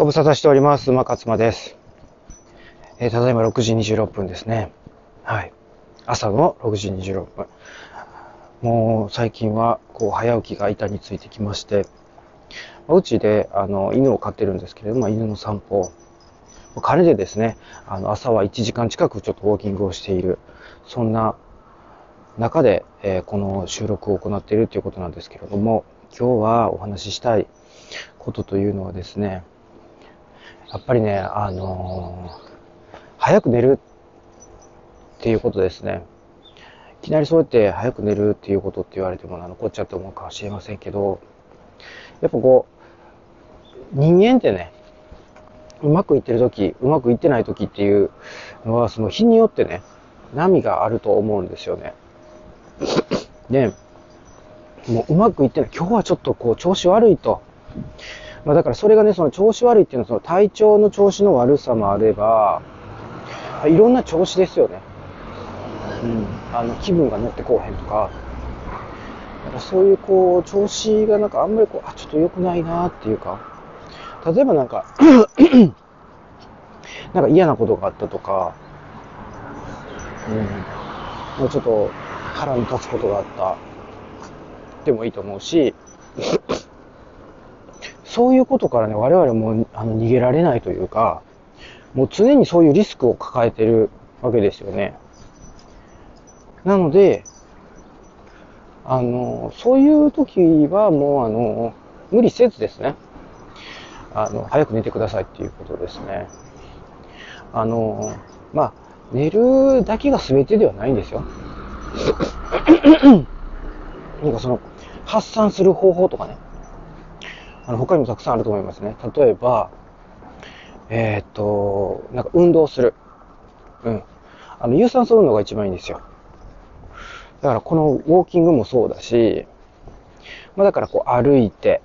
ご無沙汰しております。馬勝間です。えーただいま6時26分ですね。はい。朝の6時26分。もう最近は、こう、早起きが板についてきまして、まうちで、あの、犬を飼ってるんですけれども、犬の散歩を。彼でですね、あの、朝は1時間近くちょっとウォーキングをしている。そんな中で、えーこの収録を行っているということなんですけれども、今日はお話ししたいことというのはですね、やっぱりね、あのー早く寝るっていうことですね。いきなりそうやって早く寝るっていうことって言われてもなのこっちゃって思うかもしれませんけど、やっぱこう、人間ってね、うまくいってる時、うまくいってない時っていうのは、その日によってね、波があると思うんですよね。で、もううまくいってない。今日はちょっとこう調子悪いと。まあだからそれがね、その調子悪いっていうのはその体調の調子の悪さもあれば、いろんな調子ですよね。うん。あの、気分が乗ってこうへんとか、なんかそういうこう、調子がなんかあんまりこう、あ、ちょっと良くないなっていうか、例えばなんか、なんか嫌なことがあったとか、うん。もうちょっと腹に立つことがあった。でもいいと思うし、そういうことからね、我々もあの逃げられないというか、もう常にそういうリスクを抱えてるわけですよね。なので、あの、そういう時はもうあの、無理せずですね、あの、早く寝てくださいっていうことですね。あの、まあ、寝るだけが全てではないんですよ。なんかその、発散する方法とかね。あの、他にもたくさんあると思いますね。例えば、えーっと、なんか運動する。うん。あの、有酸素運動が一番いいんですよ。だからこのウォーキングもそうだし、まあだからこう歩いて、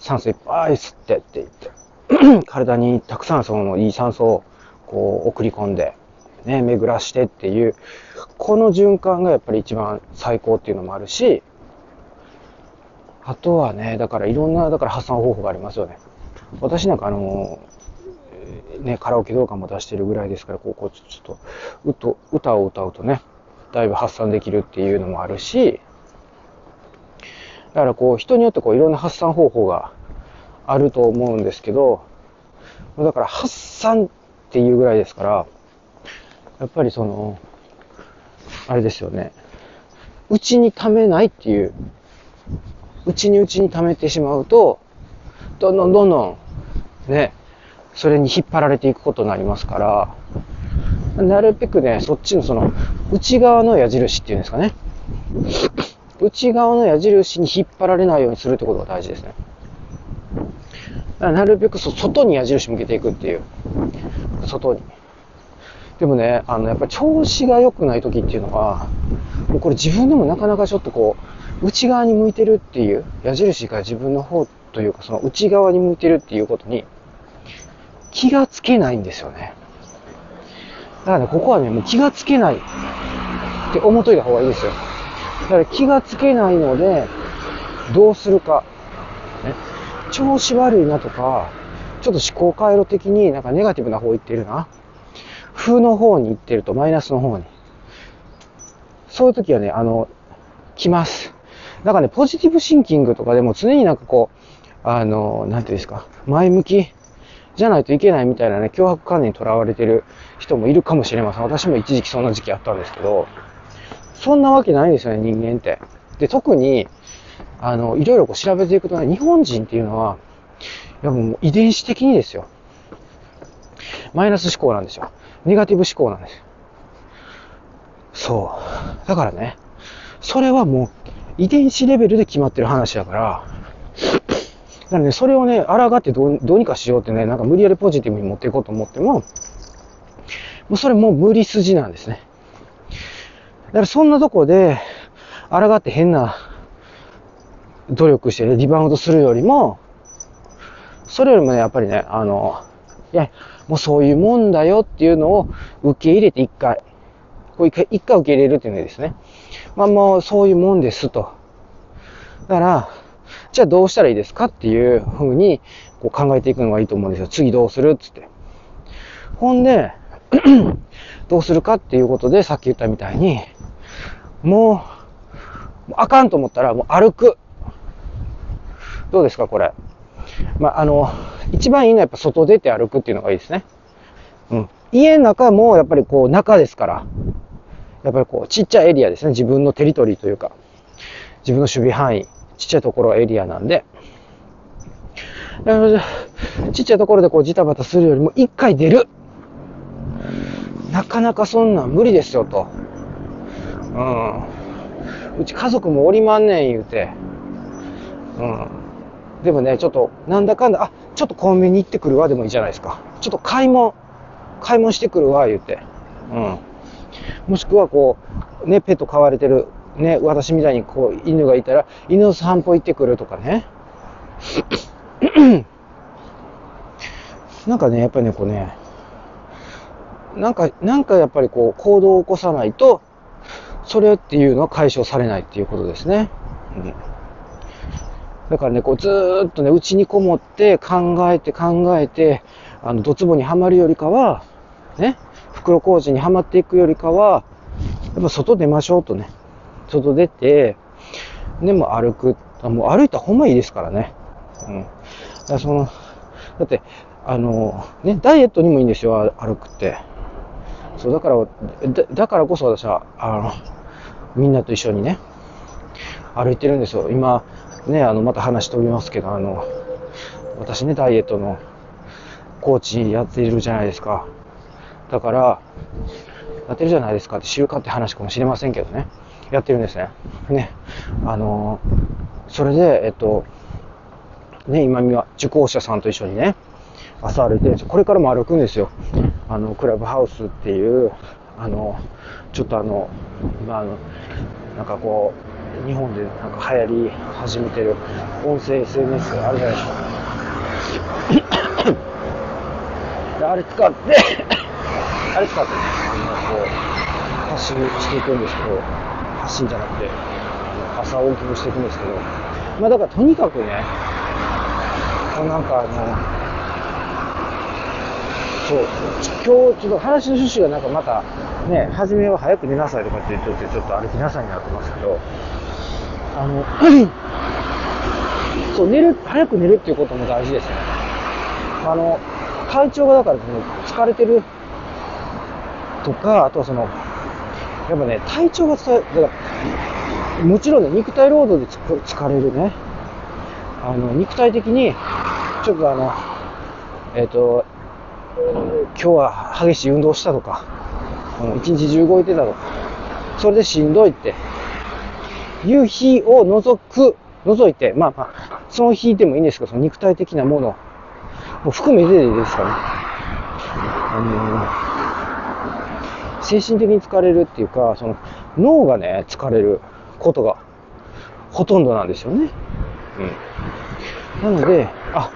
酸素いっぱい吸ってって言って、体にたくさんそのいい酸素をこう送り込んで、ね、巡らしてっていう、この循環がやっぱり一番最高っていうのもあるし、あとはね、だからいろんな、だから発散方法がありますよね。私なんかあの、ね、カラオケ動画も出してるぐらいですから、こう、こうちょっと、歌を歌うとね、だいぶ発散できるっていうのもあるし、だからこう、人によってこう、いろんな発散方法があると思うんですけど、だから発散っていうぐらいですから、やっぱりその、あれですよね、うちに溜めないっていう、うちにうちに溜めてしまうと、どんどんどんどん、ね、それに引っ張られていくことになりますから、なるべくね、そっちのその、内側の矢印っていうんですかね。内側の矢印に引っ張られないようにするってことが大事ですね。なるべくそ外に矢印向けていくっていう。外に。でもね、あの、やっぱり調子が良くない時っていうのは、もうこれ自分でもなかなかちょっとこう、内側に向いてるっていう、矢印が自分の方というか、その内側に向いてるっていうことに、気がつけないんですよね。だからね、ここはね、もう気がつけないって思っといた方がいいですよ。だから気がつけないので、どうするか。ね、調子悪いなとか、ちょっと思考回路的になんかネガティブな方行ってるな。負の方に行ってると、マイナスの方に。そういう時はね、あの、来ます。なんかね、ポジティブシンキングとかでも常になんかこう、あの、なんていうんですか、前向きじゃないといけないみたいなね、脅迫観念にとらわれてる人もいるかもしれません。私も一時期そんな時期あったんですけど、そんなわけないんですよね、人間って。で、特に、あの、いろいろこう調べていくとね、日本人っていうのは、いやもう遺伝子的にですよ。マイナス思考なんですよ。ネガティブ思考なんですよ。そう。だからね、それはもう遺伝子レベルで決まってる話だから、だからね、それをね、抗ってどうにかしようってね、なんか無理やりポジティブに持っていこうと思っても、もうそれもう無理筋なんですね。だからそんなとこで、抗って変な努力してね、リバウンドするよりも、それよりもね、やっぱりね、あの、いや、もうそういうもんだよっていうのを受け入れて一回、こう一回、一回受け入れるっていうのですね。まあもうそういうもんですと。だから、じゃあどうしたらいいですかっていうふうにこう考えていくのがいいと思うんですよ。次どうするっつって。ほんで、どうするかっていうことで、さっき言ったみたいに、もう、あかんと思ったら、もう歩く。どうですか、これ。まあ、あの、一番いいのはやっぱ外出て歩くっていうのがいいですね。うん。家の中もやっぱりこう中ですから、やっぱりこうちっちゃいエリアですね。自分のテリトリーというか、自分の守備範囲、ちっちゃいところエリアなんで、ちっちゃいところでこうジタバタするよりも一回出る。なかなかそんなん無理ですよと。うん。うち家族もおりまんねん言うて。うん。でもね、ちょっと、なんだかんだ、あ、ちょっとコンビニ行ってくるわでもいいじゃないですか。ちょっと買い物、買い物してくるわ言うて。うん。もしくはこう、ね、ペット飼われてる、ね、私みたいにこう、犬がいたら、犬の散歩行ってくるとかね。なんかね、やっぱりね、こうね、なんか、なんかやっぱりこう、行動を起こさないと、それっていうのは解消されないっていうことですね。うん。だからね、こう、ずーっとね、内にこもって考えて考えて、あの、ドツボにはまるよりかは、ね、袋小路にはまっていくよりかは、やっぱ外出ましょうとね。外出て、でも歩く。もう歩いたほんまいいですからね。うん。だその、だって、あの、ね、ダイエットにもいいんですよ、歩くって。そう、だから、だだからこそ私は、あの、みんなと一緒にね、歩いてるんですよ。今、ね、あの、また話飛びますけど、あの、私ね、ダイエットのコーチやっているじゃないですか。だから、やってるじゃないですかって、習慣って話かもしれませんけどね。やってるんですね。ね。あの、それで、えっと、ね、今見は受講者さんと一緒にね、朝歩いて。これからも歩くんですよ。あの、クラブハウスっていう、あの、ちょっとあの、まあ、の、なんかこう、日本でなんか流行り始めてる音声 SNS あるじゃないですか。あれ使ってあれ使ってね、あの、こう、発信していくんですけど、発信じゃなくて、あの朝大きくしていくんですけど、まあだからとにかくねこう、なんかあの、そう、今日ちょっと話の趣旨がなんかまた、ね、初めは早く寝なさいとかって言って、ちょっと歩きなさいになってますけど、あの、そう、寝る、早く寝るっていうことも大事ですね。あの、体調がだからその疲れてるとか、あとはその、やっぱね、体調が伝え、だからもちろんね、肉体労働で疲れるね、あの、肉体的に、ちょっとあの、えっ、ー、と、今日は激しい運動したとか、一日中動いてたとか、それでしんどいって、いう日を除く、除いて、まあまあ、その日でもいいんですけど、その肉体的なものも含めてでいいですかね。あの精神的に疲れるっていうか、その脳がね、疲れることがほとんどなんですよね。うん。なので、あ、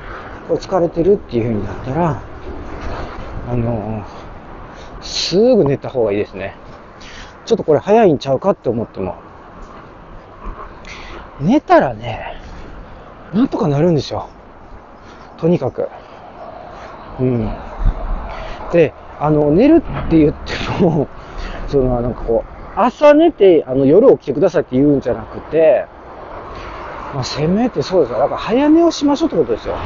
これ疲れてるっていう風になったら、あのー、すぐ寝た方がいいですね。ちょっとこれ早いんちゃうかって思っても。寝たらね、なんとかなるんですよ。とにかく。うん。で、あの、寝るって言っても、その、なんかこう、朝寝て、あの、夜起きてくださいって言うんじゃなくて、まあ、せめてそうですよ。だから早寝をしましょうってことですよ。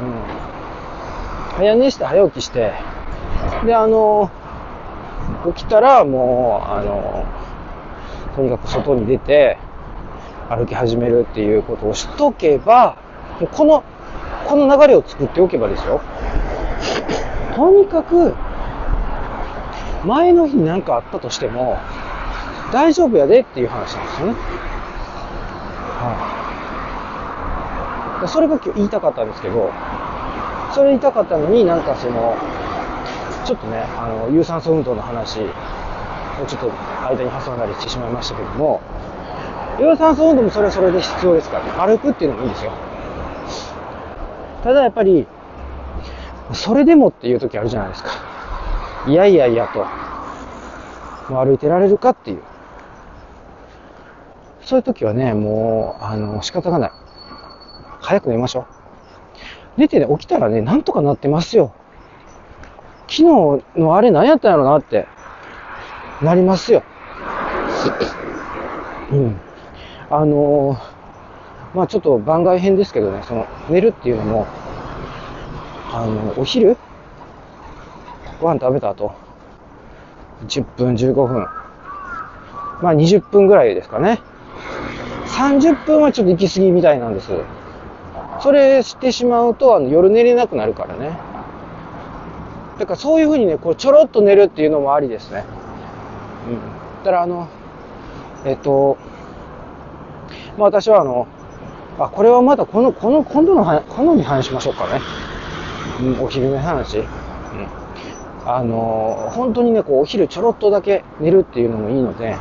うん。早寝して早起きして、で、あの、起きたらもう、あの、とにかく外に出て、歩き始めるっていうことをしとけば、この、この流れを作っておけばですよ。とにかく、前の日に何かあったとしても、大丈夫やでっていう話なんですよね。はい、それが今日言いたかったんですけど、それ言いたかったのになんかその、ちょっとね、あの、有酸素運動の話をちょっと間に挟んだりしてしまいましたけども、有酸素運動もそれはそれで必要ですからね。歩くっていうのもいいですよ。ただやっぱり、それでもっていう時あるじゃないですか。いやいやいやと。もう歩いてられるかっていう。そういう時はね、もう、あの、仕方がない。早く寝ましょう。寝てね、起きたらね、なんとかなってますよ。昨日のあれ何やったんやろなって、なりますよ。うん。あのーまあちょっと番外編ですけどね、その、寝るっていうのも、あの、お昼？ご飯食べた後、10分、15分、まあ20分ぐらいですかね。30分はちょっと行き過ぎみたいなんです。それしてしまうと、あの夜寝れなくなるからね。だからそういうふうにね、こうちょろっと寝るっていうのもありですね。うん。だからあの、えっと、まあ私はあの、あ、これはまたこの、この、今度のは今度に話しましょうかね。うん、お昼寝話？うん。あの、本当にね、こうお昼ちょろっとだけ寝るっていうのもいいので、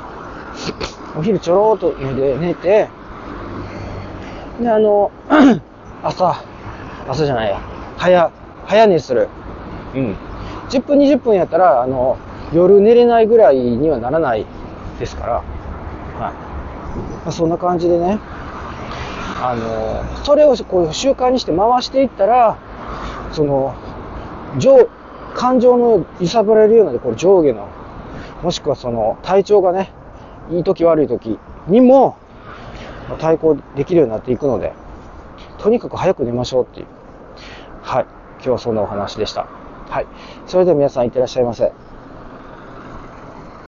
お昼ちょろっと寝て、寝て、で、あの、朝、朝じゃないや、早、早寝する。うん。10分、20分やったら、あの、夜寝れないぐらいにはならないですから、はい。まあ、そんな感じでね、あの、それをこう習慣にして回していったら、その、上、感情の揺さぶられるような、これ上下の、もしくはその、体調がね、いい時悪い時にも、対抗できるようになっていくので、とにかく早く寝ましょうっていう。はい。今日はそんなお話でした。はい。それでは皆さんいってらっしゃいませ。